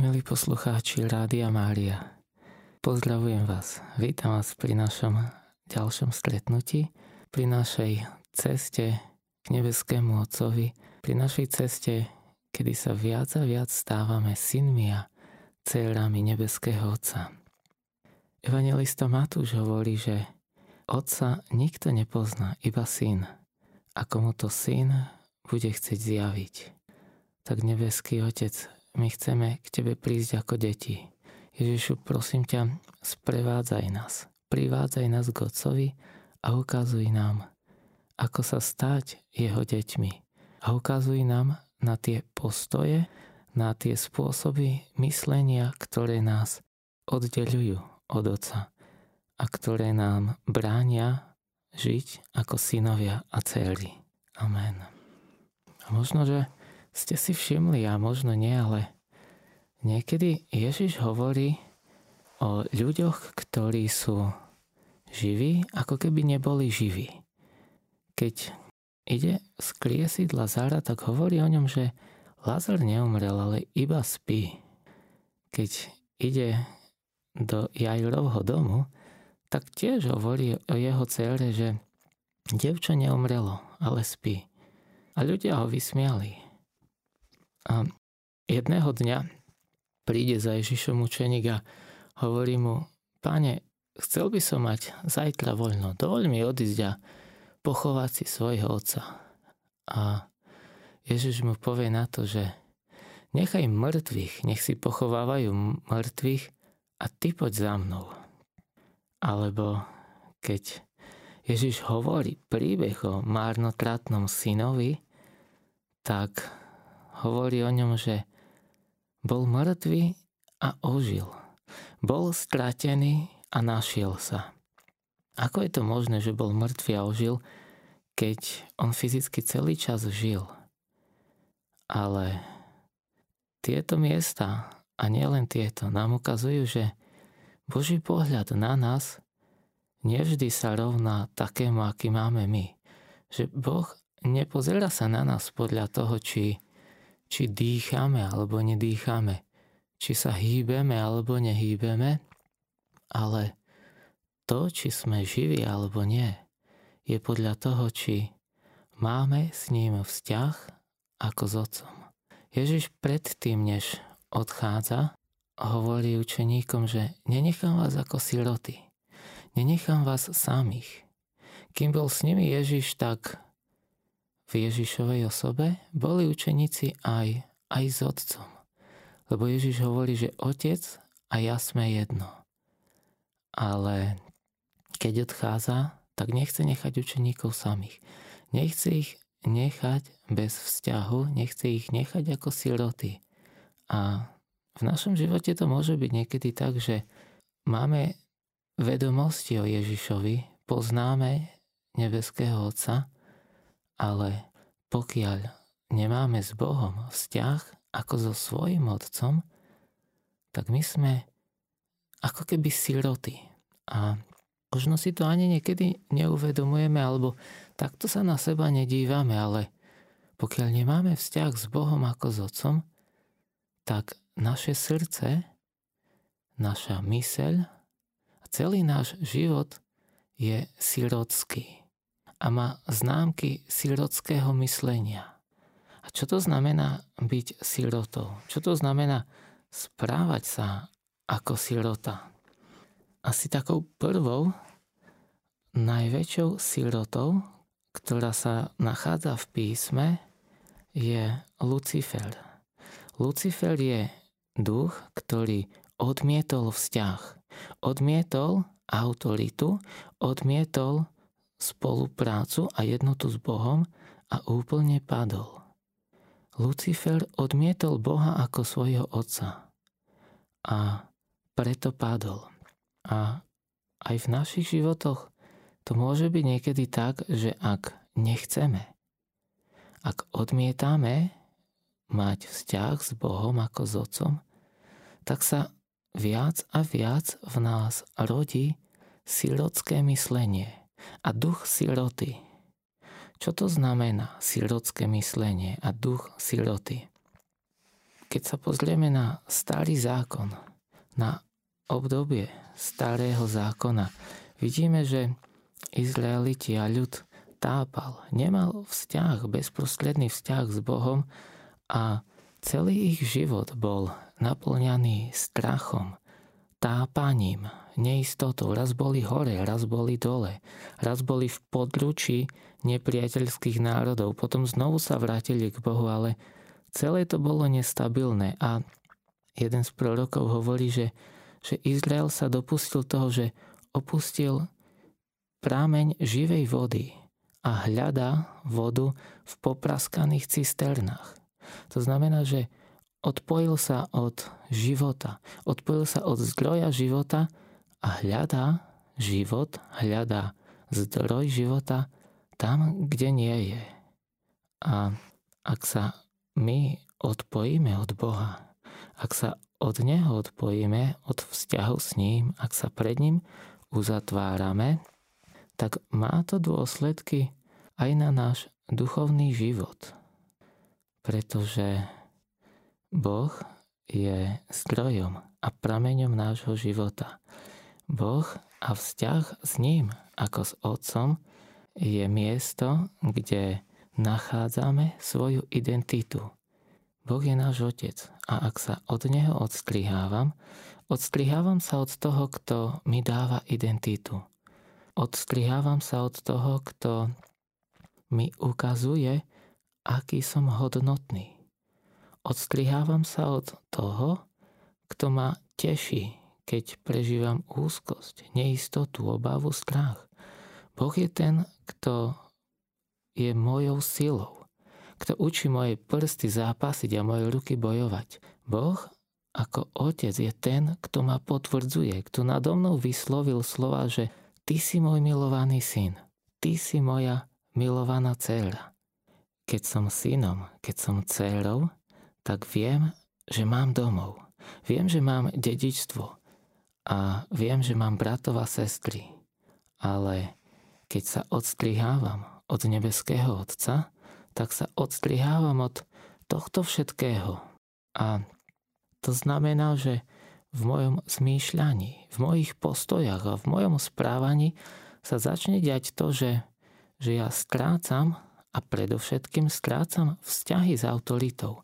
milí poslucháči Rádia Mária. Pozdravujem vás. Vítam vás pri našom ďalšom stretnutí, pri našej ceste k nebeskému Otcovi, pri našej ceste, kedy sa viac a viac stávame synmi a dcerami nebeského Otca. Evangelista Matúš hovorí, že Otca nikto nepozná, iba syn. A komu to syn bude chcieť zjaviť. Tak nebeský Otec, my chceme k Tebe prísť ako deti. Ježišu, prosím ťa, sprevádzaj nás. Privádzaj nás k Otcovi a ukazuj nám, ako sa stať Jeho deťmi. A ukazuj nám na tie postoje, na tie spôsoby myslenia, ktoré nás oddelujú od Otca a ktoré nám bránia žiť ako synovia a céry. Amen. A možno, že ste si všimli, a možno nie, ale niekedy Ježiš hovorí o ľuďoch, ktorí sú živí, ako keby neboli živí. Keď ide skriesiť Lazára, tak hovorí o ňom, že Lazar neumrel, ale iba spí. Keď ide do Jajrovho domu, tak tiež hovorí o jeho cére, že devča neumrelo, ale spí. A ľudia ho vysmiali. A jedného dňa príde za Ježišom učeník a hovorí mu, páne, chcel by som mať zajtra voľno, dovoľ mi odísť a pochovať si svojho otca. A Ježiš mu povie na to, že nechaj mŕtvych, nech si pochovávajú mŕtvych a ty poď za mnou. Alebo keď Ježiš hovorí príbeh o márnotratnom synovi, tak hovorí o ňom, že bol mŕtvý a ožil. Bol stratený a našiel sa. Ako je to možné, že bol mŕtvý a ožil, keď on fyzicky celý čas žil? Ale tieto miesta, a nielen tieto, nám ukazujú, že Boží pohľad na nás nevždy sa rovná takému, aký máme my. Že Boh nepozerá sa na nás podľa toho, či či dýchame alebo nedýchame, či sa hýbeme alebo nehýbeme, ale to, či sme živí alebo nie, je podľa toho, či máme s ním vzťah ako s otcom. Ježiš predtým, než odchádza, hovorí učeníkom, že nenechám vás ako siroty, nenechám vás samých. Kým bol s nimi Ježiš, tak v Ježišovej osobe boli učeníci aj, aj s otcom. Lebo Ježiš hovorí, že otec a ja sme jedno. Ale keď odchádza, tak nechce nechať učeníkov samých. Nechce ich nechať bez vzťahu, nechce ich nechať ako siroty. A v našom živote to môže byť niekedy tak, že máme vedomosti o Ježišovi, poznáme nebeského Otca, ale pokiaľ nemáme s Bohom vzťah ako so svojim otcom, tak my sme ako keby siroty. A možno si to ani niekedy neuvedomujeme, alebo takto sa na seba nedívame, ale pokiaľ nemáme vzťah s Bohom ako s otcom, tak naše srdce, naša myseľ a celý náš život je sirotský a má známky sirotského myslenia. A čo to znamená byť sirotou? Čo to znamená správať sa ako sirota? Asi takou prvou, najväčšou sirotou, ktorá sa nachádza v písme, je Lucifer. Lucifer je duch, ktorý odmietol vzťah. Odmietol autoritu, odmietol spoluprácu a jednotu s Bohom a úplne padol. Lucifer odmietol Boha ako svojho otca a preto padol. A aj v našich životoch to môže byť niekedy tak, že ak nechceme, ak odmietame mať vzťah s Bohom ako s otcom, tak sa viac a viac v nás rodí sirotské myslenie a duch siroty. Čo to znamená sirotské myslenie a duch siroty? keď sa pozrieme na starý zákon, na obdobie starého zákona, vidíme, že Izraeliti a ľud tápal, nemal vzťah, bezprostredný vzťah s Bohom a celý ich život bol naplňaný strachom, tápaním, neistotou. Raz boli hore, raz boli dole, raz boli v područí nepriateľských národov, potom znovu sa vrátili k Bohu, ale celé to bolo nestabilné a jeden z prorokov hovorí, že, že Izrael sa dopustil toho, že opustil prámeň živej vody a hľadá vodu v popraskaných cisternách. To znamená, že odpojil sa od života, odpojil sa od zdroja života a hľadá život, hľadá zdroj života tam, kde nie je. A ak sa my odpojíme od Boha, ak sa od Neho odpojíme, od vzťahu s ním, ak sa pred ním uzatvárame, tak má to dôsledky aj na náš duchovný život. Pretože Boh je zdrojom a prameňom nášho života. Boh a vzťah s ním ako s Otcom je miesto, kde nachádzame svoju identitu. Boh je náš Otec a ak sa od Neho odstrihávam, odstrihávam sa od toho, kto mi dáva identitu. Odstrihávam sa od toho, kto mi ukazuje, aký som hodnotný Odstrihávam sa od toho, kto ma teší, keď prežívam úzkosť, neistotu, obavu, strach. Boh je ten, kto je mojou silou, kto učí moje prsty zápasiť a moje ruky bojovať. Boh ako otec je ten, kto ma potvrdzuje, kto nado mnou vyslovil slova, že ty si môj milovaný syn, ty si moja milovaná dcéra. Keď som synom, keď som dcérou, tak viem, že mám domov. Viem, že mám dedičstvo. A viem, že mám bratov a sestry. Ale keď sa odstrihávam od nebeského Otca, tak sa odstrihávam od tohto všetkého. A to znamená, že v mojom zmýšľaní, v mojich postojach a v mojom správaní sa začne diať to, že, že ja strácam a predovšetkým strácam vzťahy s autoritou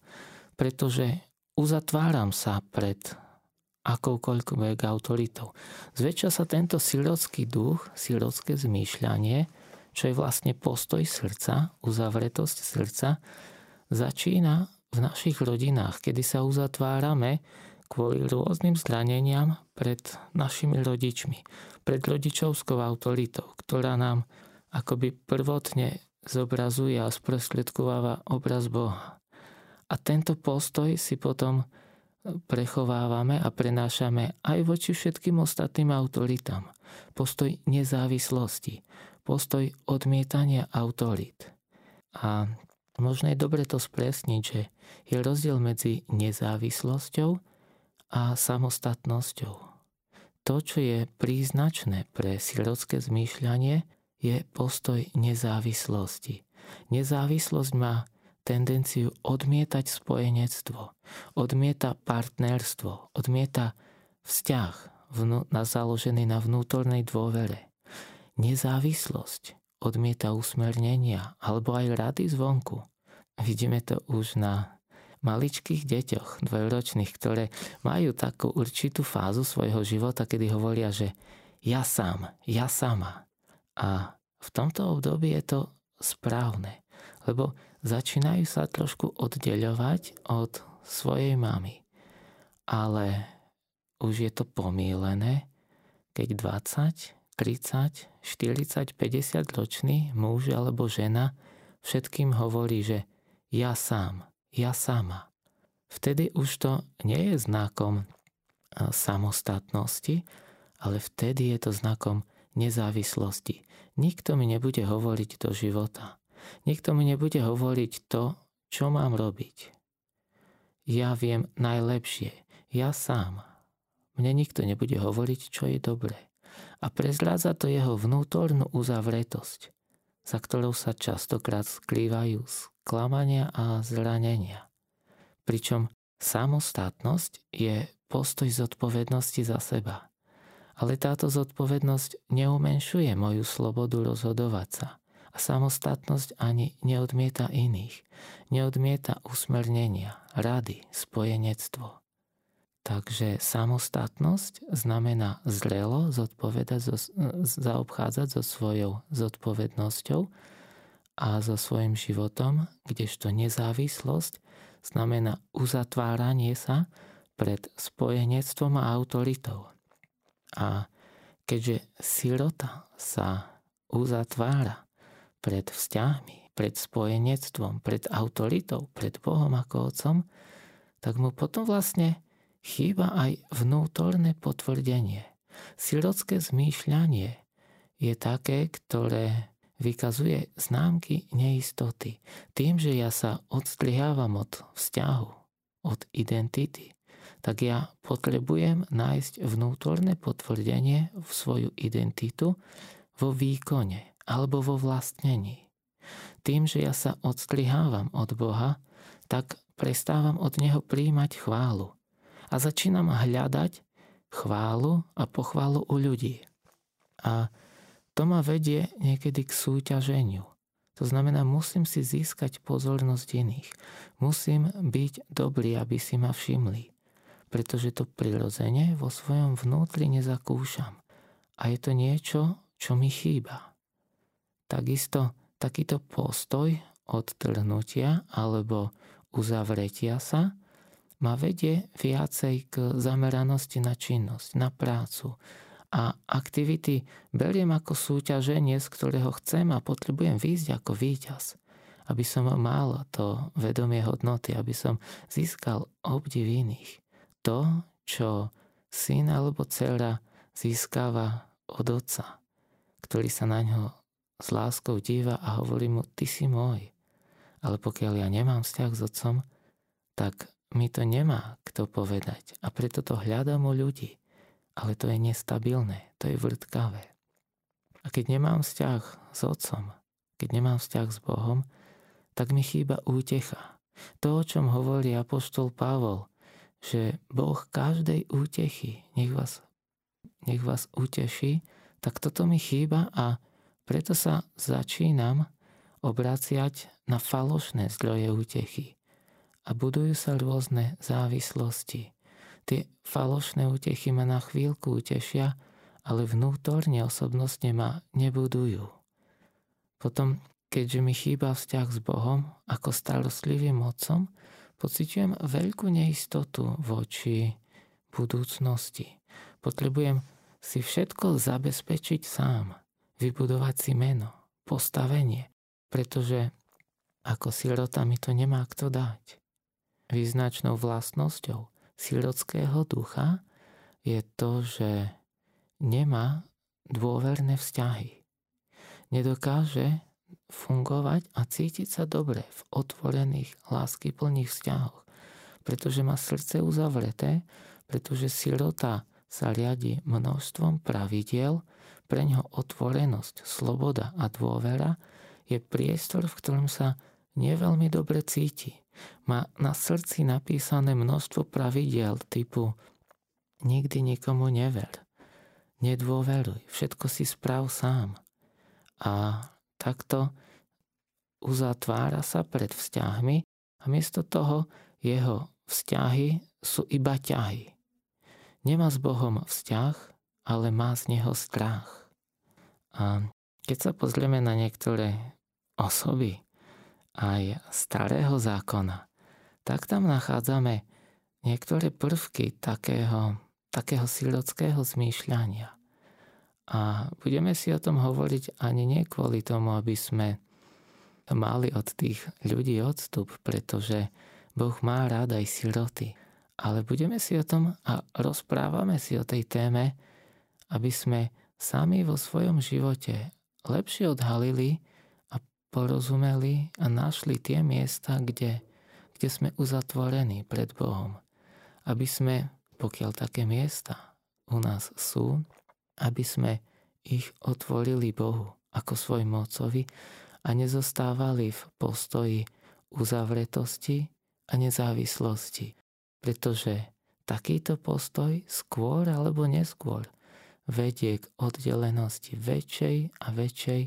pretože uzatváram sa pred akoukoľvek autoritou. Zväčša sa tento sirocký duch, sirocké zmýšľanie, čo je vlastne postoj srdca, uzavretosť srdca, začína v našich rodinách, kedy sa uzatvárame kvôli rôznym zraneniam pred našimi rodičmi, pred rodičovskou autoritou, ktorá nám akoby prvotne zobrazuje a sprostredkováva obraz Boha. A tento postoj si potom prechovávame a prenášame aj voči všetkým ostatným autoritám. Postoj nezávislosti, postoj odmietania autorít. A možno je dobre to spresniť, že je rozdiel medzi nezávislosťou a samostatnosťou. To, čo je príznačné pre sirocké zmýšľanie, je postoj nezávislosti. Nezávislosť má tendenciu odmietať spojenectvo, odmieta partnerstvo, odmieta vzťah na založený na vnútornej dôvere. Nezávislosť odmieta usmernenia alebo aj rady zvonku. Vidíme to už na maličkých deťoch, dvojročných, ktoré majú takú určitú fázu svojho života, kedy hovoria, že ja sám, ja sama. A v tomto období je to správne, lebo začínajú sa trošku oddeľovať od svojej mamy. Ale už je to pomílené, keď 20, 30, 40, 50 ročný muž alebo žena všetkým hovorí, že ja sám, ja sama. Vtedy už to nie je znakom samostatnosti, ale vtedy je to znakom nezávislosti. Nikto mi nebude hovoriť do života. Nikto mi nebude hovoriť to, čo mám robiť. Ja viem najlepšie, ja sám. Mne nikto nebude hovoriť, čo je dobré. A prezrádza to jeho vnútornú uzavretosť, za ktorou sa častokrát skrývajú sklamania a zranenia. Pričom samostatnosť je postoj zodpovednosti za seba. Ale táto zodpovednosť neumenšuje moju slobodu rozhodovať sa. Samostatnosť ani neodmieta iných. Neodmieta usmernenia, rady, spojenectvo. Takže samostatnosť znamená zrelo zodpovedať, zo, zaobchádzať so svojou zodpovednosťou a so svojim životom, kdežto nezávislosť znamená uzatváranie sa pred spojenectvom a autoritou. A keďže sirota sa uzatvára pred vzťahmi, pred spojenectvom, pred autoritou, pred Bohom ako Otcom, tak mu potom vlastne chýba aj vnútorné potvrdenie. Sirotské zmýšľanie je také, ktoré vykazuje známky neistoty. Tým, že ja sa odstrihávam od vzťahu, od identity, tak ja potrebujem nájsť vnútorné potvrdenie v svoju identitu vo výkone alebo vo vlastnení. Tým, že ja sa odstrihávam od Boha, tak prestávam od Neho príjmať chválu a začínam hľadať chválu a pochválu u ľudí. A to ma vedie niekedy k súťaženiu. To znamená, musím si získať pozornosť iných. Musím byť dobrý, aby si ma všimli. Pretože to prirodzene vo svojom vnútri nezakúšam. A je to niečo, čo mi chýba. Takisto takýto postoj odtrhnutia alebo uzavretia sa ma vedie viacej k zameranosti na činnosť, na prácu, a aktivity beriem ako súťaženie, z ktorého chcem a potrebujem výjsť ako víťaz. Aby som mal to vedomie hodnoty, aby som získal obdiv iných. To, čo syn alebo dcera získava od otca, ktorý sa na ňo s láskou díva a hovorí mu, ty si môj. Ale pokiaľ ja nemám vzťah s otcom, tak mi to nemá kto povedať. A preto to hľadám u ľudí ale to je nestabilné, to je vrtkavé. A keď nemám vzťah s Otcom, keď nemám vzťah s Bohom, tak mi chýba útecha. To, o čom hovorí apoštol Pavol, že Boh každej útechy, nech vás, nech vás uteší, tak toto mi chýba a preto sa začínam obraciať na falošné zdroje útechy. A budujú sa rôzne závislosti, Tie falošné útechy ma na chvíľku utešia, ale vnútorne osobnostne ma nebudujú. Potom, keďže mi chýba vzťah s Bohom ako starostlivým otcom, pociťujem veľkú neistotu voči budúcnosti. Potrebujem si všetko zabezpečiť sám, vybudovať si meno, postavenie, pretože ako sirota mi to nemá kto dať. Význačnou vlastnosťou sirockého ducha je to, že nemá dôverné vzťahy. Nedokáže fungovať a cítiť sa dobre v otvorených, láskyplných vzťahoch, pretože má srdce uzavreté, pretože sirota sa riadi množstvom pravidiel, pre ňo otvorenosť, sloboda a dôvera je priestor, v ktorom sa neveľmi dobre cíti. Má na srdci napísané množstvo pravidiel typu nikdy nikomu never, nedôveruj, všetko si správ sám. A takto uzatvára sa pred vzťahmi a miesto toho jeho vzťahy sú iba ťahy. Nemá s Bohom vzťah, ale má z neho strach. A keď sa pozrieme na niektoré osoby, aj starého zákona, tak tam nachádzame niektoré prvky takého, takého silockého zmýšľania. A budeme si o tom hovoriť ani nie kvôli tomu, aby sme mali od tých ľudí odstup, pretože Boh má rád aj siroty. Ale budeme si o tom a rozprávame si o tej téme, aby sme sami vo svojom živote lepšie odhalili, porozumeli a našli tie miesta, kde, kde sme uzatvorení pred Bohom. Aby sme, pokiaľ také miesta u nás sú, aby sme ich otvorili Bohu ako svoj mocovi a nezostávali v postoji uzavretosti a nezávislosti. Pretože takýto postoj skôr alebo neskôr vedie k oddelenosti väčšej a väčšej,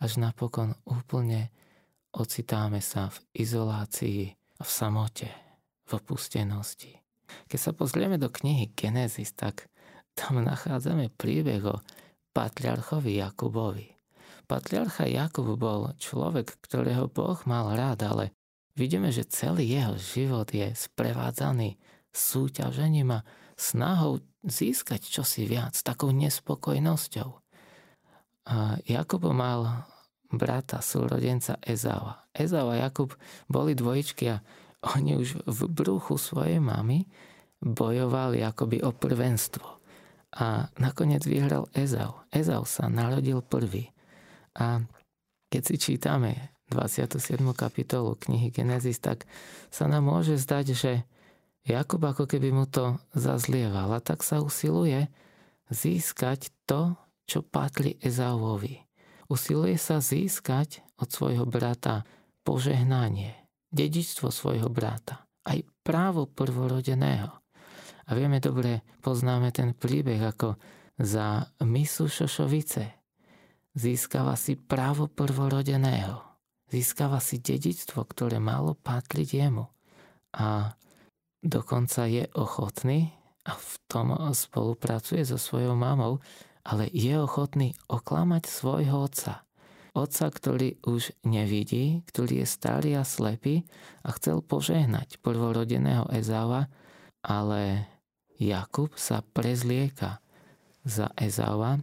až napokon úplne ocitáme sa v izolácii a v samote, v opustenosti. Keď sa pozrieme do knihy Genesis, tak tam nachádzame príbeh o patriarchovi Jakubovi. Patriarcha Jakub bol človek, ktorého Boh mal rád, ale vidíme, že celý jeho život je sprevádzaný súťažením a snahou získať čosi viac, takou nespokojnosťou. A Jakub mal brata, súrodenca Ezava. Ezau a Jakub boli dvojičky a oni už v bruchu svojej mamy bojovali akoby o prvenstvo. A nakoniec vyhral Ezau. Ezau sa narodil prvý. A keď si čítame 27. kapitolu knihy Genesis, tak sa nám môže zdať, že Jakub ako keby mu to zazlieval a tak sa usiluje získať to, čo patrí Ezauovi. Usiluje sa získať od svojho brata požehnanie, dedičstvo svojho brata, aj právo prvorodeného. A vieme dobre, poznáme ten príbeh, ako za misu Šošovice získava si právo prvorodeného. Získava si dedičstvo, ktoré malo patriť jemu. A dokonca je ochotný a v tom spolupracuje so svojou mamou, ale je ochotný oklamať svojho otca. Otca, ktorý už nevidí, ktorý je starý a slepý a chcel požehnať prvorodeného Ezáva, ale Jakub sa prezlieka za Ezáva,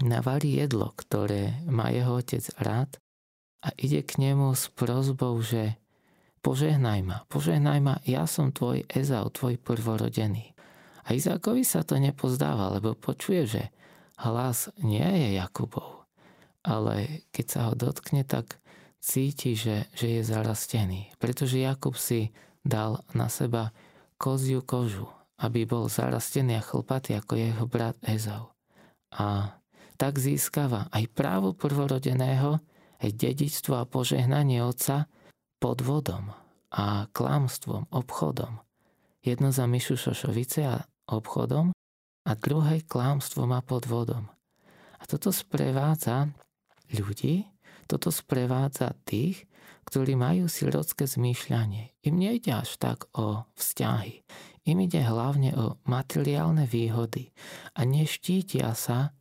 navarí jedlo, ktoré má jeho otec rád a ide k nemu s prozbou, že požehnaj ma, požehnaj ma, ja som tvoj Ezau, tvoj prvorodený. A Izákovi sa to nepozdáva, lebo počuje, že hlas nie je Jakubov, ale keď sa ho dotkne, tak cíti, že, že je zarastený, pretože Jakub si dal na seba koziu kožu, aby bol zarastený a chlpatý ako jeho brat Ezau. A tak získava aj právo prvorodeného, aj dedičstvo a požehnanie otca, podvodom a klamstvom, obchodom. Jedno za Mišu Šošovice a obchodom a druhé klamstvom a podvodom. A toto sprevádza ľudí, toto sprevádza tých, ktorí majú sirocké zmýšľanie. Im nejde až tak o vzťahy. Im ide hlavne o materiálne výhody a neštítia sa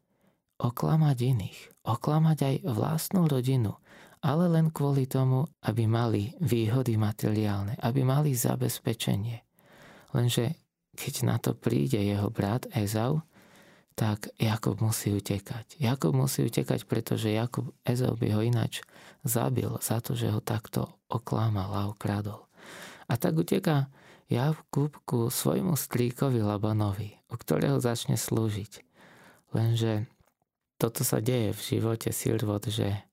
oklamať iných, oklamať aj vlastnú rodinu, ale len kvôli tomu, aby mali výhody materiálne, aby mali zabezpečenie. Lenže keď na to príde jeho brat Ezau, tak Jakub musí utekať. Jakub musí utekať, pretože Jakub Ezau by ho ináč zabil za to, že ho takto oklamal a okradol. A tak uteká Jakub ku svojmu strýkovi Labanovi, u ktorého začne slúžiť. Lenže toto sa deje v živote sirvot, že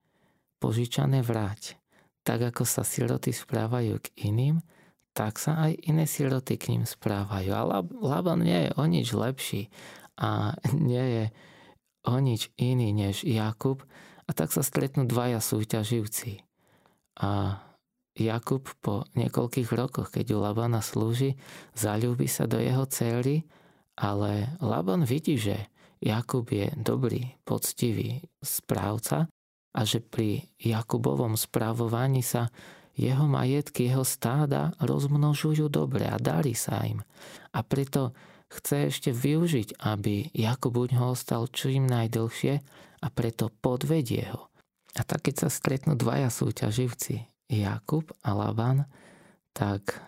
požičané vráť. Tak ako sa siroty správajú k iným, tak sa aj iné siroty k ním správajú. A Laban nie je o nič lepší a nie je o nič iný než Jakub. A tak sa stretnú dvaja súťaživci. A Jakub po niekoľkých rokoch, keď u Labana slúži, zalúbi sa do jeho cély, ale Laban vidí, že Jakub je dobrý, poctivý správca a že pri Jakubovom správovaní sa jeho majetky, jeho stáda rozmnožujú dobre a darí sa im. A preto chce ešte využiť, aby Jakub u ňoho ostal čím najdlhšie a preto podvedie ho. A tak keď sa stretnú dvaja súťaživci, Jakub a Laban, tak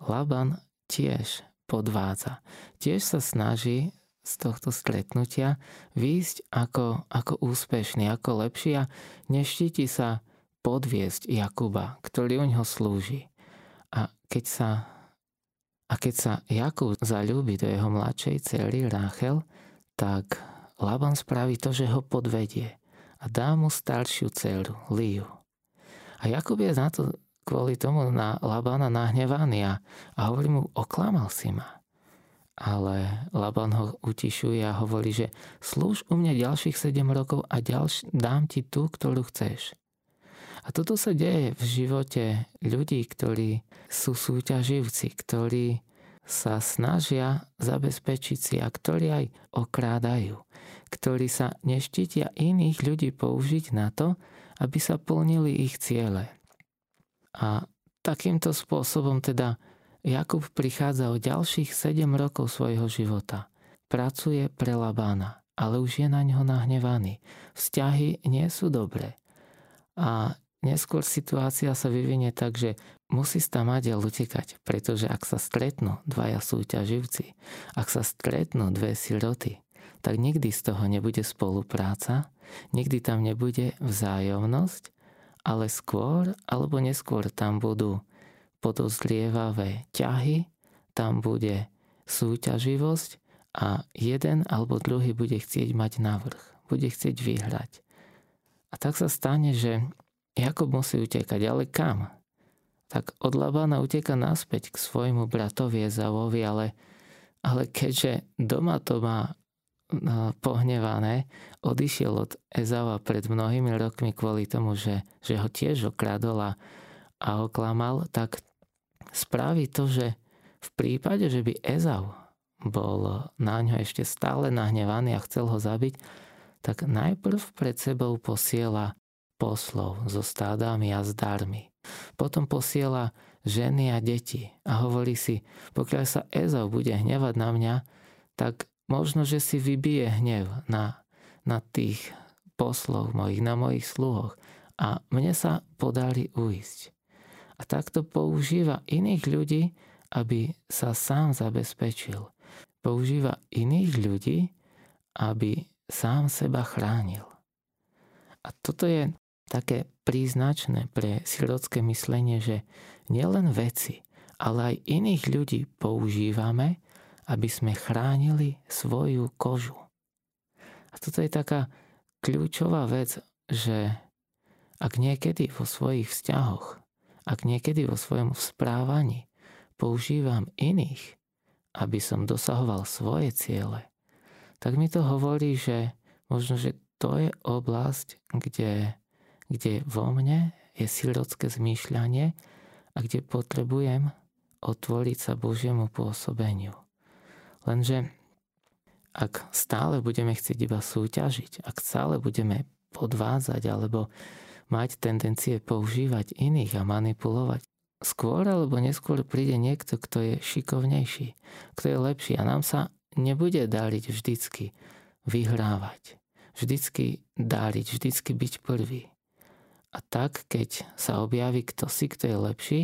Laban tiež podvádza. Tiež sa snaží z tohto stretnutia výjsť ako, ako úspešný, ako lepší a neštíti sa podviesť Jakuba, ktorý u ňoho slúži. A keď sa, a keď sa Jakub zalúbi do jeho mladšej cery Ráchel, tak Laban spraví to, že ho podvedie a dá mu staršiu dceru, Liu. A Jakub je na to kvôli tomu na Labana nahnevaný a, a hovorí mu, oklamal si ma. Ale Laban ho utišuje a hovorí, že slúž u mňa ďalších 7 rokov a ďalš, dám ti tú, ktorú chceš. A toto sa deje v živote ľudí, ktorí sú súťaživci, ktorí sa snažia zabezpečiť si a ktorí aj okrádajú, ktorí sa neštítia iných ľudí použiť na to, aby sa plnili ich ciele. A takýmto spôsobom teda Jakub prichádza o ďalších 7 rokov svojho života. Pracuje pre Labána, ale už je na ňo nahnevaný. Vzťahy nie sú dobré. A neskôr situácia sa vyvinie tak, že musí Stamadiel utekať, pretože ak sa stretnú dvaja súťaživci, ak sa stretnú dve siroty, tak nikdy z toho nebude spolupráca, nikdy tam nebude vzájomnosť, ale skôr alebo neskôr tam budú podozrievavé ťahy, tam bude súťaživosť a jeden alebo druhý bude chcieť mať navrh, bude chcieť vyhrať. A tak sa stane, že Jakob musí utekať, ale kam? tak od Labána uteka naspäť k svojmu bratovi Ezavovi, ale, ale keďže doma to má no, pohnevané, odišiel od Ezava pred mnohými rokmi kvôli tomu, že, že ho tiež okradol a, a oklamal, tak spraví to, že v prípade, že by Ezav bol na ňo ešte stále nahnevaný a chcel ho zabiť, tak najprv pred sebou posiela poslov so stádami a zdármi. Potom posiela ženy a deti a hovorí si, pokiaľ sa Ezau bude hnevať na mňa, tak možno, že si vybije hnev na, na tých poslov mojich, na mojich sluhoch a mne sa podarí uísť. A takto používa iných ľudí, aby sa sám zabezpečil. Používa iných ľudí, aby sám seba chránil. A toto je také príznačné pre sirocké myslenie, že nielen veci, ale aj iných ľudí používame, aby sme chránili svoju kožu. A toto je taká kľúčová vec, že ak niekedy vo svojich vzťahoch, ak niekedy vo svojom správaní používam iných, aby som dosahoval svoje ciele, tak mi to hovorí, že možno, že to je oblasť, kde kde vo mne je sirocké zmýšľanie a kde potrebujem otvoriť sa Božiemu pôsobeniu. Lenže ak stále budeme chcieť iba súťažiť, ak stále budeme podvádzať alebo mať tendencie používať iných a manipulovať, skôr alebo neskôr príde niekto, kto je šikovnejší, kto je lepší a nám sa nebude dariť vždycky vyhrávať, vždycky dáriť, vždycky byť prvý. A tak, keď sa objaví kto si, kto je lepší,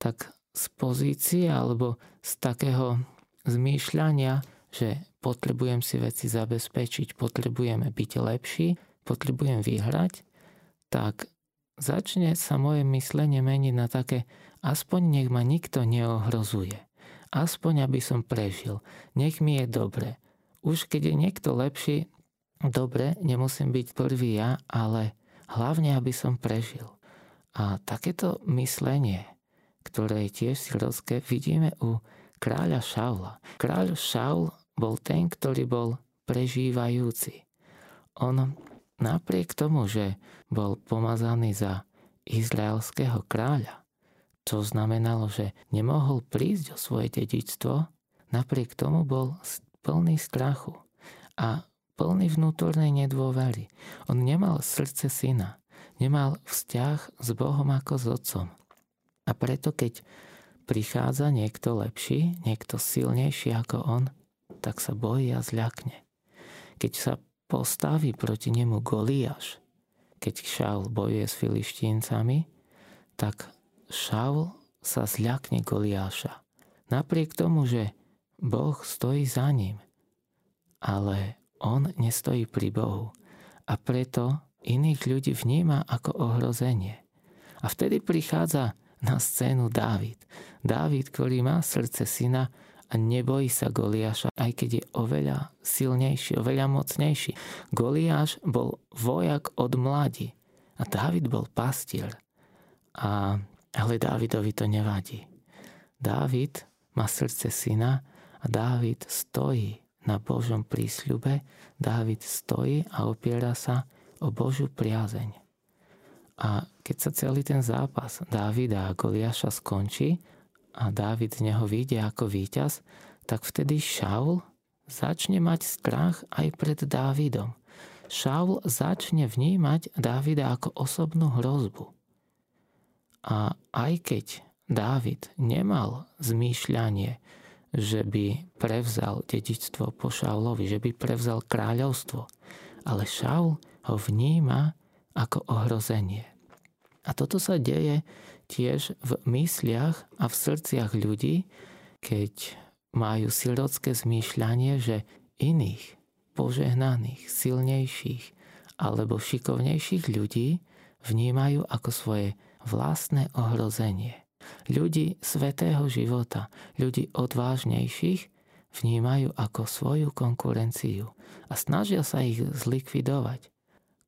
tak z pozície alebo z takého zmýšľania, že potrebujem si veci zabezpečiť, potrebujeme byť lepší, potrebujem vyhrať, tak začne sa moje myslenie meniť na také, aspoň nech ma nikto neohrozuje. Aspoň aby som prežil. Nech mi je dobre. Už keď je niekto lepší, dobre, nemusím byť prvý ja, ale hlavne aby som prežil. A takéto myslenie, ktoré je tiež silovské, vidíme u kráľa Šaula. Kráľ Šaul bol ten, ktorý bol prežívajúci. On napriek tomu, že bol pomazaný za izraelského kráľa, to znamenalo, že nemohol prísť o svoje dedičstvo, napriek tomu bol plný strachu. A plný vnútornej nedôvery. On nemal srdce syna, nemal vzťah s Bohom ako s otcom. A preto keď prichádza niekto lepší, niekto silnejší ako on, tak sa bojí a zľakne. Keď sa postaví proti nemu Goliáš, keď Šaul bojuje s filištíncami, tak Šaul sa zľakne Goliáša. Napriek tomu, že Boh stojí za ním. Ale on nestojí pri Bohu a preto iných ľudí vníma ako ohrozenie. A vtedy prichádza na scénu Dávid. Dávid, ktorý má srdce syna a nebojí sa Goliáša, aj keď je oveľa silnejší, oveľa mocnejší. Goliáš bol vojak od mladí a Dávid bol pastier. A, ale Dávidovi to nevadí. Dávid má srdce syna a Dávid stojí na Božom prísľube Dávid stojí a opiera sa o Božiu priazeň. A keď sa celý ten zápas Dávida a Goliáša skončí a Dávid z neho vyjde ako víťaz, tak vtedy Šaul začne mať strach aj pred Dávidom. Šaul začne vnímať Dávida ako osobnú hrozbu. A aj keď Dávid nemal zmýšľanie, že by prevzal dedičstvo po Šaulovi, že by prevzal kráľovstvo, ale Šaul ho vníma ako ohrozenie. A toto sa deje tiež v mysliach a v srdciach ľudí, keď majú sirocké zmýšľanie, že iných požehnaných, silnejších alebo šikovnejších ľudí vnímajú ako svoje vlastné ohrozenie. Ľudí svetého života, ľudí odvážnejších vnímajú ako svoju konkurenciu a snažia sa ich zlikvidovať.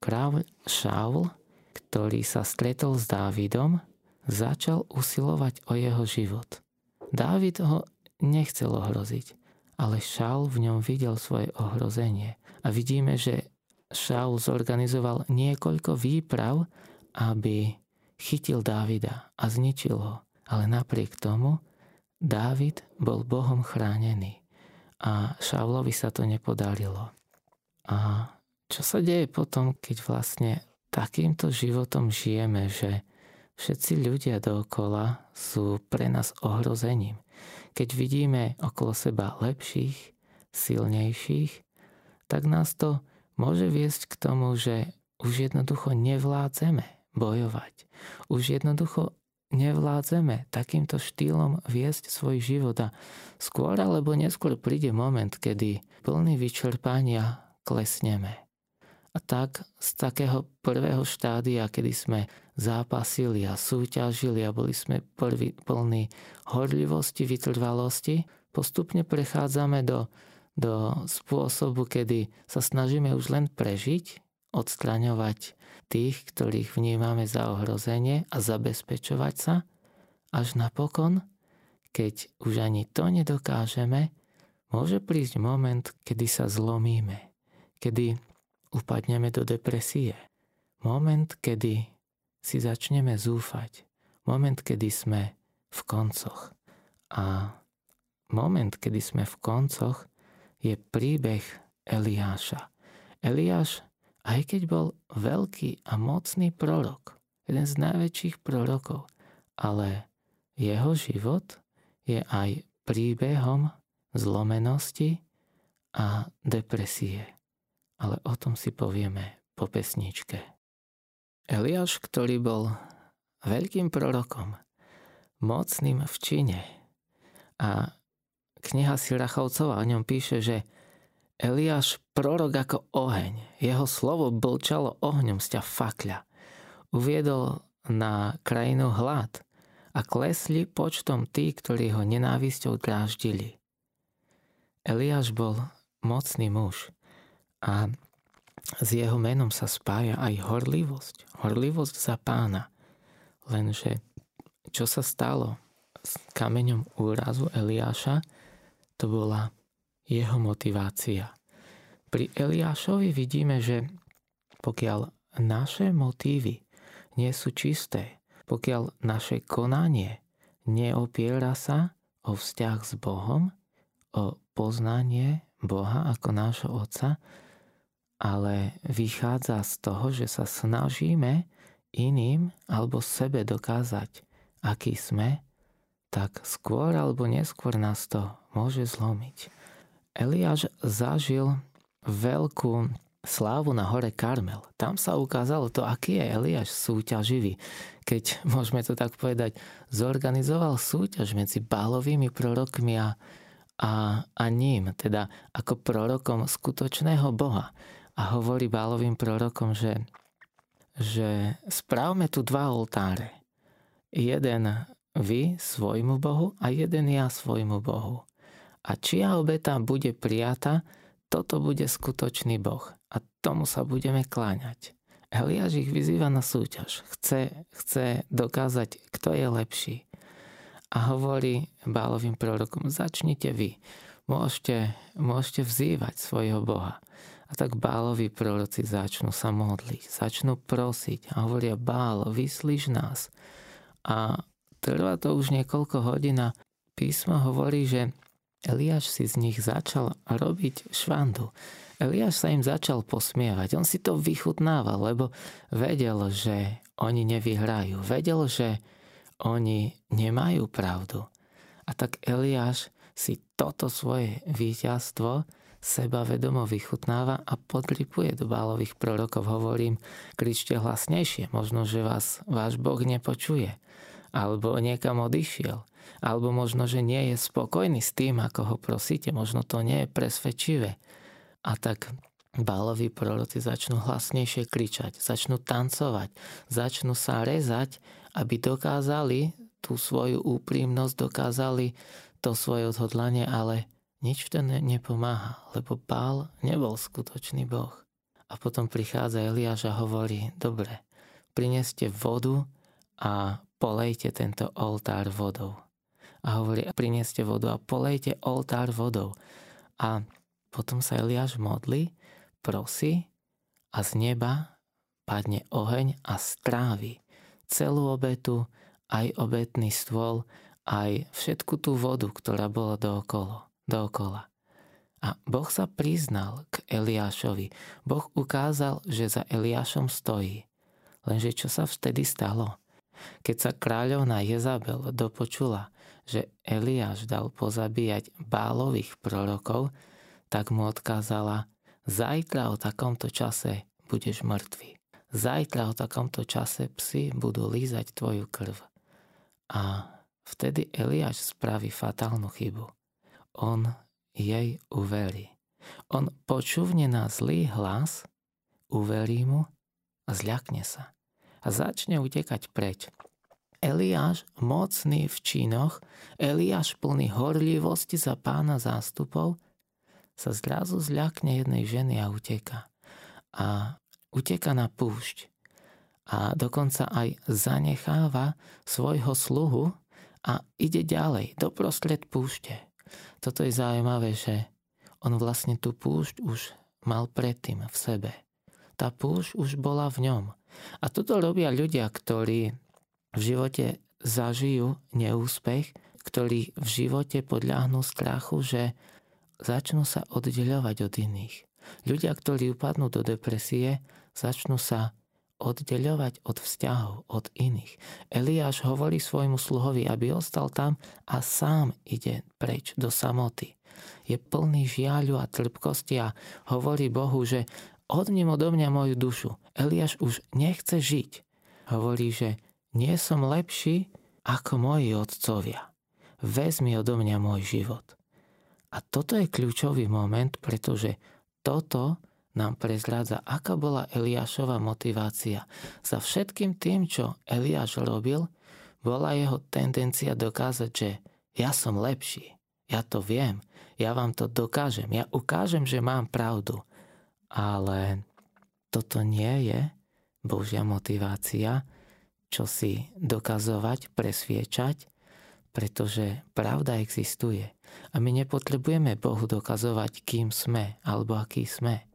Kráľ Šaul, ktorý sa stretol s Dávidom, začal usilovať o jeho život. Dávid ho nechcel ohroziť, ale Šaul v ňom videl svoje ohrozenie. A vidíme, že Šaul zorganizoval niekoľko výprav, aby chytil Dávida a zničil ho. Ale napriek tomu Dávid bol Bohom chránený a Šaulovi sa to nepodarilo. A čo sa deje potom, keď vlastne takýmto životom žijeme, že všetci ľudia dookola sú pre nás ohrozením. Keď vidíme okolo seba lepších, silnejších, tak nás to môže viesť k tomu, že už jednoducho nevládzeme bojovať. Už jednoducho nevládzeme takýmto štýlom viesť svoj život a skôr alebo neskôr príde moment, kedy plný vyčerpania klesneme. A tak z takého prvého štádia, kedy sme zápasili a súťažili a boli sme prvý, plní horlivosti, vytrvalosti, postupne prechádzame do, do spôsobu, kedy sa snažíme už len prežiť, odstraňovať tých, ktorých vnímame za ohrozenie a zabezpečovať sa, až napokon, keď už ani to nedokážeme, môže prísť moment, kedy sa zlomíme, kedy upadneme do depresie. Moment, kedy si začneme zúfať. Moment, kedy sme v koncoch. A moment, kedy sme v koncoch, je príbeh Eliáša. Eliáš, aj keď bol veľký a mocný prorok, jeden z najväčších prorokov, ale jeho život je aj príbehom zlomenosti a depresie ale o tom si povieme po pesničke. Eliáš, ktorý bol veľkým prorokom, mocným v čine a kniha Sirachovcova o ňom píše, že Eliáš prorok ako oheň, jeho slovo blčalo ohňom z ťa fakľa. Uviedol na krajinu hlad a klesli počtom tí, ktorí ho nenávisťou dráždili. Eliáš bol mocný muž, a s jeho menom sa spája aj horlivosť. Horlivosť za pána. Lenže čo sa stalo s kameňom úrazu Eliáša, to bola jeho motivácia. Pri Eliášovi vidíme, že pokiaľ naše motívy nie sú čisté, pokiaľ naše konanie neopiera sa o vzťah s Bohom, o poznanie Boha ako nášho Otca, ale vychádza z toho, že sa snažíme iným alebo sebe dokázať, aký sme, tak skôr alebo neskôr nás to môže zlomiť. Eliáš zažil veľkú slávu na hore Karmel. Tam sa ukázalo to, aký je Eliáš súťaživý. Keď, môžeme to tak povedať, zorganizoval súťaž medzi bálovými prorokmi a, a, a ním, teda ako prorokom skutočného Boha a hovorí Bálovým prorokom, že, že správme tu dva oltáre. Jeden vy svojmu Bohu a jeden ja svojmu Bohu. A čia obeta bude prijata, toto bude skutočný Boh a tomu sa budeme kláňať. Eliáš ich vyzýva na súťaž. Chce, chce dokázať, kto je lepší. A hovorí Bálovým prorokom, začnite vy. Môžete, môžete vzývať svojho Boha. A tak Bálovi proroci začnú sa modliť, začnú prosiť a hovoria Bál, vyslíš nás. A trvá to už niekoľko hodín a písmo hovorí, že Eliáš si z nich začal robiť švandu. Eliáš sa im začal posmievať. On si to vychutnával, lebo vedel, že oni nevyhrajú. Vedel, že oni nemajú pravdu. A tak Eliáš si toto svoje víťazstvo seba vedomo vychutnáva a podlipuje do bálových prorokov. Hovorím, kričte hlasnejšie, možno, že vás váš Boh nepočuje. Alebo niekam odišiel. Alebo možno, že nie je spokojný s tým, ako ho prosíte. Možno to nie je presvedčivé. A tak báloví proroci začnú hlasnejšie kričať, začnú tancovať, začnú sa rezať, aby dokázali tú svoju úprimnosť, dokázali to svoje odhodlanie, ale nič to ne- nepomáha, lebo Pál nebol skutočný Boh. A potom prichádza Eliáš a hovorí, dobre, prineste vodu a polejte tento oltár vodou. A hovorí, prineste vodu a polejte oltár vodou. A potom sa Eliáš modli, prosí a z neba padne oheň a strávi celú obetu, aj obetný stôl, aj všetku tú vodu, ktorá bola dookolo dookola. A Boh sa priznal k Eliášovi. Boh ukázal, že za Eliášom stojí. Lenže čo sa vtedy stalo? Keď sa kráľovná Jezabel dopočula, že Eliáš dal pozabíjať bálových prorokov, tak mu odkázala, zajtra o takomto čase budeš mŕtvy. Zajtra o takomto čase psi budú lízať tvoju krv. A vtedy Eliáš spraví fatálnu chybu on jej uverí. On počúvne na zlý hlas, uverí mu a zľakne sa. A začne utekať preč. Eliáš, mocný v činoch, Eliáš plný horlivosti za pána zástupov, sa zrazu zľakne jednej ženy a uteka. A uteka na púšť. A dokonca aj zanecháva svojho sluhu a ide ďalej, doprostred púšte toto je zaujímavé, že on vlastne tú púšť už mal predtým v sebe. Tá púšť už bola v ňom. A toto robia ľudia, ktorí v živote zažijú neúspech, ktorí v živote podľahnú strachu, že začnú sa oddeľovať od iných. Ľudia, ktorí upadnú do depresie, začnú sa oddeľovať od vzťahov, od iných. Eliáš hovorí svojmu sluhovi, aby ostal tam a sám ide preč do samoty. Je plný žiaľu a trpkosti a hovorí Bohu, že odním odo mňa moju dušu. Eliáš už nechce žiť. Hovorí, že nie som lepší ako moji otcovia. Vezmi odo mňa môj život. A toto je kľúčový moment, pretože toto nám prezrádza, aká bola Eliášova motivácia. Za všetkým tým, čo Eliáš robil, bola jeho tendencia dokázať, že ja som lepší, ja to viem, ja vám to dokážem, ja ukážem, že mám pravdu. Ale toto nie je Božia motivácia, čo si dokazovať, presviečať, pretože pravda existuje. A my nepotrebujeme Bohu dokazovať, kým sme alebo aký sme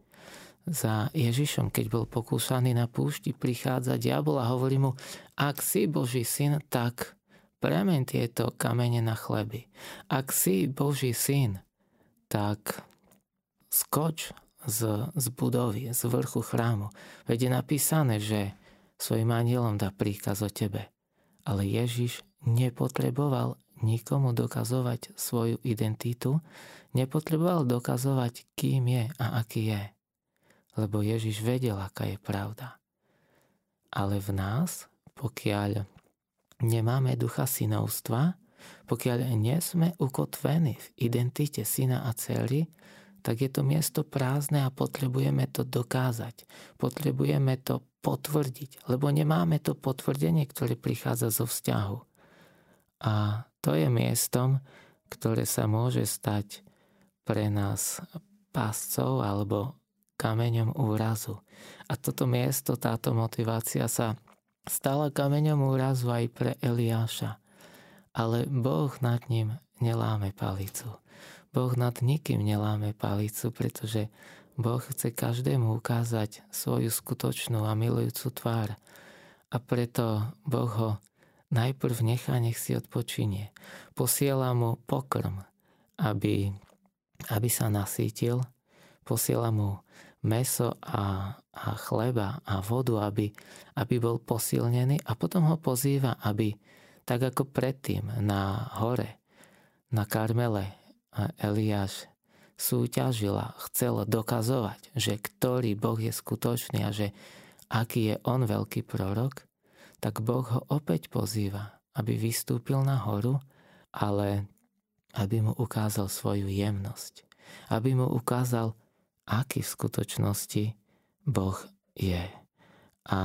za Ježišom, keď bol pokúšaný na púšti, prichádza diabol a hovorí mu, ak si Boží syn, tak premen tieto kamene na chleby. Ak si Boží syn, tak skoč z, z budovy, z vrchu chrámu. Veď je napísané, že svojim anielom dá príkaz o tebe. Ale Ježiš nepotreboval nikomu dokazovať svoju identitu, nepotreboval dokazovať, kým je a aký je lebo Ježiš vedel, aká je pravda. Ale v nás, pokiaľ nemáme ducha synovstva, pokiaľ nie sme ukotvení v identite syna a cery, tak je to miesto prázdne a potrebujeme to dokázať. Potrebujeme to potvrdiť, lebo nemáme to potvrdenie, ktoré prichádza zo vzťahu. A to je miestom, ktoré sa môže stať pre nás páscov alebo kameňom úrazu. A toto miesto, táto motivácia sa stala kameňom úrazu aj pre Eliáša. Ale Boh nad ním neláme palicu. Boh nad nikým neláme palicu, pretože Boh chce každému ukázať svoju skutočnú a milujúcu tvár. A preto Boh ho najprv nechá, nech si odpočinie. Posiela mu pokrm, aby, aby sa nasítil. Posiela mu meso a, a chleba a vodu, aby, aby bol posilnený a potom ho pozýva, aby tak ako predtým na hore, na Karmele Eliáš súťažil a chcel dokazovať, že ktorý Boh je skutočný a že aký je on veľký prorok, tak Boh ho opäť pozýva, aby vystúpil na horu, ale aby mu ukázal svoju jemnosť, aby mu ukázal aký v skutočnosti Boh je. A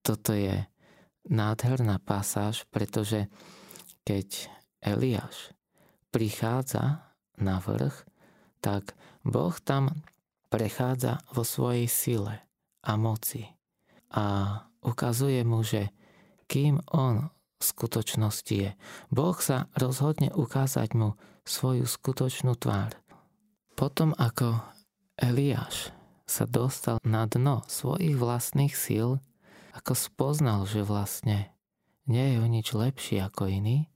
toto je nádherná pasáž, pretože keď Eliáš prichádza na vrch, tak Boh tam prechádza vo svojej sile a moci a ukazuje mu, že kým on v skutočnosti je. Boh sa rozhodne ukázať mu svoju skutočnú tvár. Potom ako Eliáš sa dostal na dno svojich vlastných síl, ako spoznal, že vlastne nie je o nič lepší ako iný,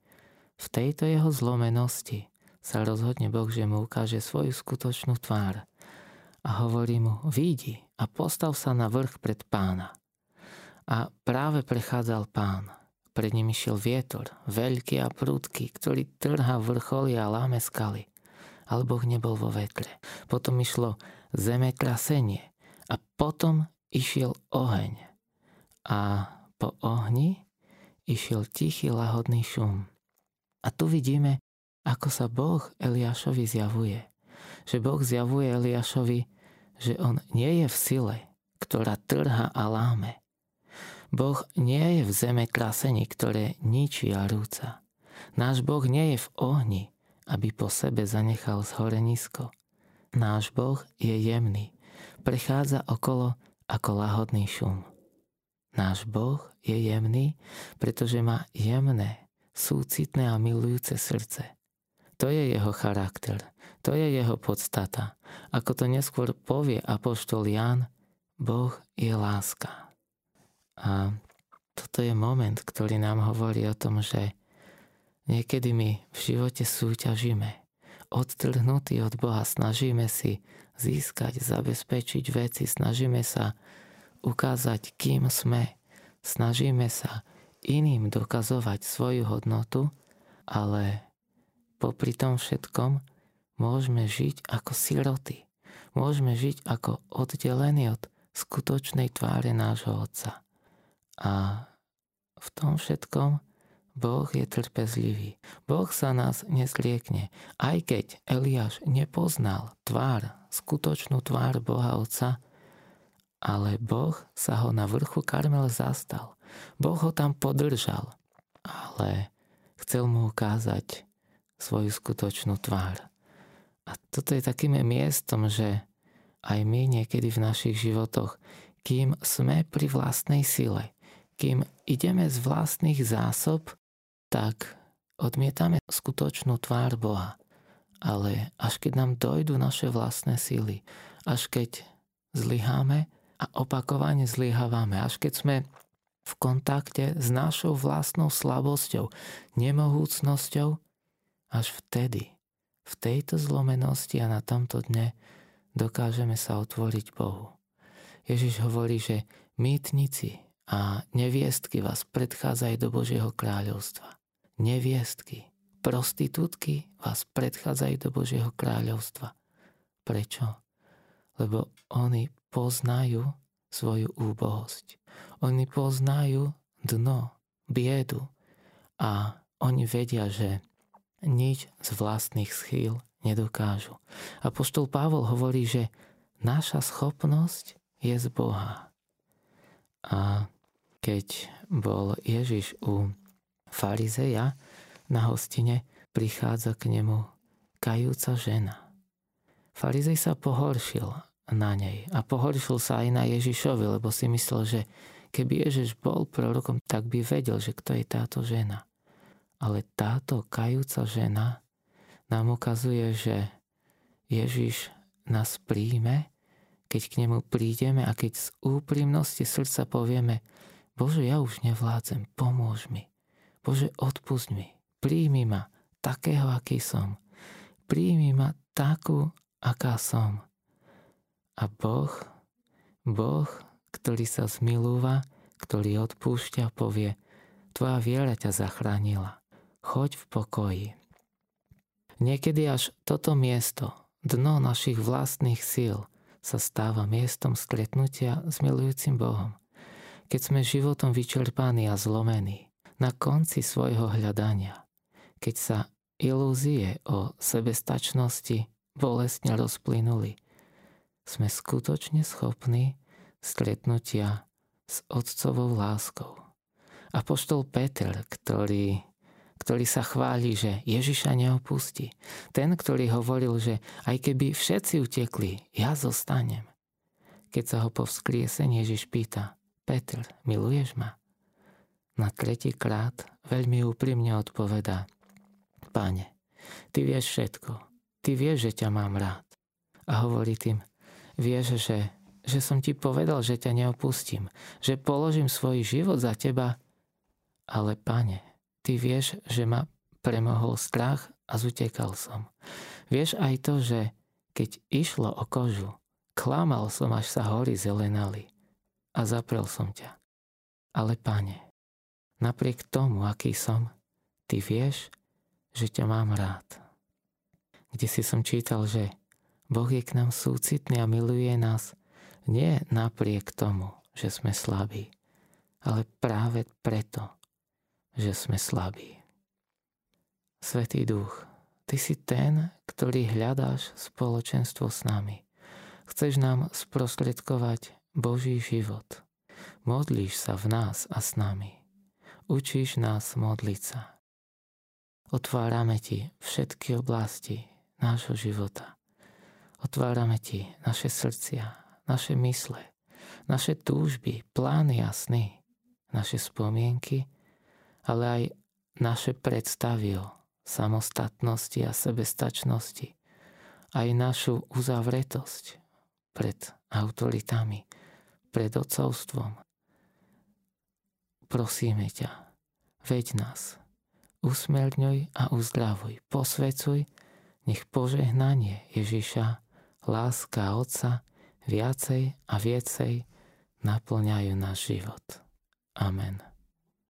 v tejto jeho zlomenosti sa rozhodne Boh, že mu ukáže svoju skutočnú tvár a hovorí mu, výjdi a postav sa na vrch pred pána. A práve prechádzal pán. Pred ním išiel vietor, veľký a prudký, ktorý trhá vrcholy a láme skaly ale Boh nebol vo vetre. Potom išlo zemetrasenie a potom išiel oheň. A po ohni išiel tichý lahodný šum. A tu vidíme, ako sa Boh Eliášovi zjavuje. Že Boh zjavuje Eliášovi, že on nie je v sile, ktorá trha a láme. Boh nie je v zeme krasení, ktoré ničí a rúca. Náš Boh nie je v ohni, aby po sebe zanechal zhorenisko. Náš Boh je jemný, prechádza okolo ako lahodný šum. Náš Boh je jemný, pretože má jemné, súcitné a milujúce srdce. To je jeho charakter, to je jeho podstata. Ako to neskôr povie apoštol Ján, Boh je láska. A toto je moment, ktorý nám hovorí o tom, že Niekedy my v živote súťažíme. Odtrhnutí od Boha snažíme si získať, zabezpečiť veci, snažíme sa ukázať, kým sme, snažíme sa iným dokazovať svoju hodnotu, ale popri tom všetkom môžeme žiť ako siroty. Môžeme žiť ako oddelení od skutočnej tváre nášho Otca. A v tom všetkom Boh je trpezlivý. Boh sa nás nezliekne. Aj keď Eliáš nepoznal tvár, skutočnú tvár Boha Otca, ale Boh sa ho na vrchu Karmel zastal. Boh ho tam podržal, ale chcel mu ukázať svoju skutočnú tvár. A toto je takým miestom, že aj my niekedy v našich životoch, kým sme pri vlastnej sile, kým ideme z vlastných zásob, tak odmietame skutočnú tvár Boha. Ale až keď nám dojdú naše vlastné síly, až keď zlyháme a opakovane zlyhávame, až keď sme v kontakte s našou vlastnou slabosťou, nemohúcnosťou, až vtedy, v tejto zlomenosti a na tomto dne dokážeme sa otvoriť Bohu. Ježiš hovorí, že mýtnici a neviestky vás predchádzajú do Božieho kráľovstva neviestky, prostitútky vás predchádzajú do Božieho kráľovstva. Prečo? Lebo oni poznajú svoju úbohosť. Oni poznajú dno, biedu a oni vedia, že nič z vlastných schýl nedokážu. A poštol Pavol hovorí, že naša schopnosť je z Boha. A keď bol Ježiš u farizeja na hostine prichádza k nemu kajúca žena. Farizej sa pohoršil na nej a pohoršil sa aj na Ježišovi, lebo si myslel, že keby Ježiš bol prorokom, tak by vedel, že kto je táto žena. Ale táto kajúca žena nám ukazuje, že Ježiš nás príjme, keď k nemu prídeme a keď z úprimnosti srdca povieme, Bože, ja už nevládzem, pomôž mi. Bože, odpust mi, príjmi ma takého, aký som. Príjmi ma takú, aká som. A Boh, Boh, ktorý sa zmilúva, ktorý odpúšťa, povie, tvoja viera ťa zachránila. Choď v pokoji. Niekedy až toto miesto, dno našich vlastných síl, sa stáva miestom stretnutia s milujúcim Bohom. Keď sme životom vyčerpaní a zlomení, na konci svojho hľadania, keď sa ilúzie o sebestačnosti bolestne rozplynuli, sme skutočne schopní stretnutia s otcovou láskou. Apoštol Peter, ktorý ktorý sa chváli, že Ježiša neopustí. Ten, ktorý hovoril, že aj keby všetci utekli, ja zostanem. Keď sa ho po vzkriesení Ježiš pýta, Petr, miluješ ma? Na tretí krát veľmi úprimne odpovedá, Páne, ty vieš všetko, ty vieš, že ťa mám rád. A hovorí tým, vieš, že, že som ti povedal, že ťa neopustím, že položím svoj život za teba, ale pane, Ty vieš, že ma premohol strach a zutekal som. Vieš aj to, že keď išlo o kožu, klamal som, až sa hory zelenali a zaprel som ťa. Ale pane, napriek tomu, aký som, ty vieš, že ťa mám rád. Kde si som čítal, že Boh je k nám súcitný a miluje nás nie napriek tomu, že sme slabí, ale práve preto, že sme slabí. Svetý duch, Ty si ten, ktorý hľadáš spoločenstvo s nami. Chceš nám sprostredkovať Boží život. Modlíš sa v nás a s nami. Učíš nás modliť sa. Otvárame Ti všetky oblasti nášho života. Otvárame Ti naše srdcia, naše mysle, naše túžby, plány a sny, naše spomienky ale aj naše predstavy o samostatnosti a sebestačnosti, aj našu uzavretosť pred autoritami, pred ocovstvom. Prosíme ťa, veď nás, usmerňuj a uzdravuj, posvecuj, nech požehnanie Ježiša, láska Otca viacej a viacej naplňajú náš život. Amen.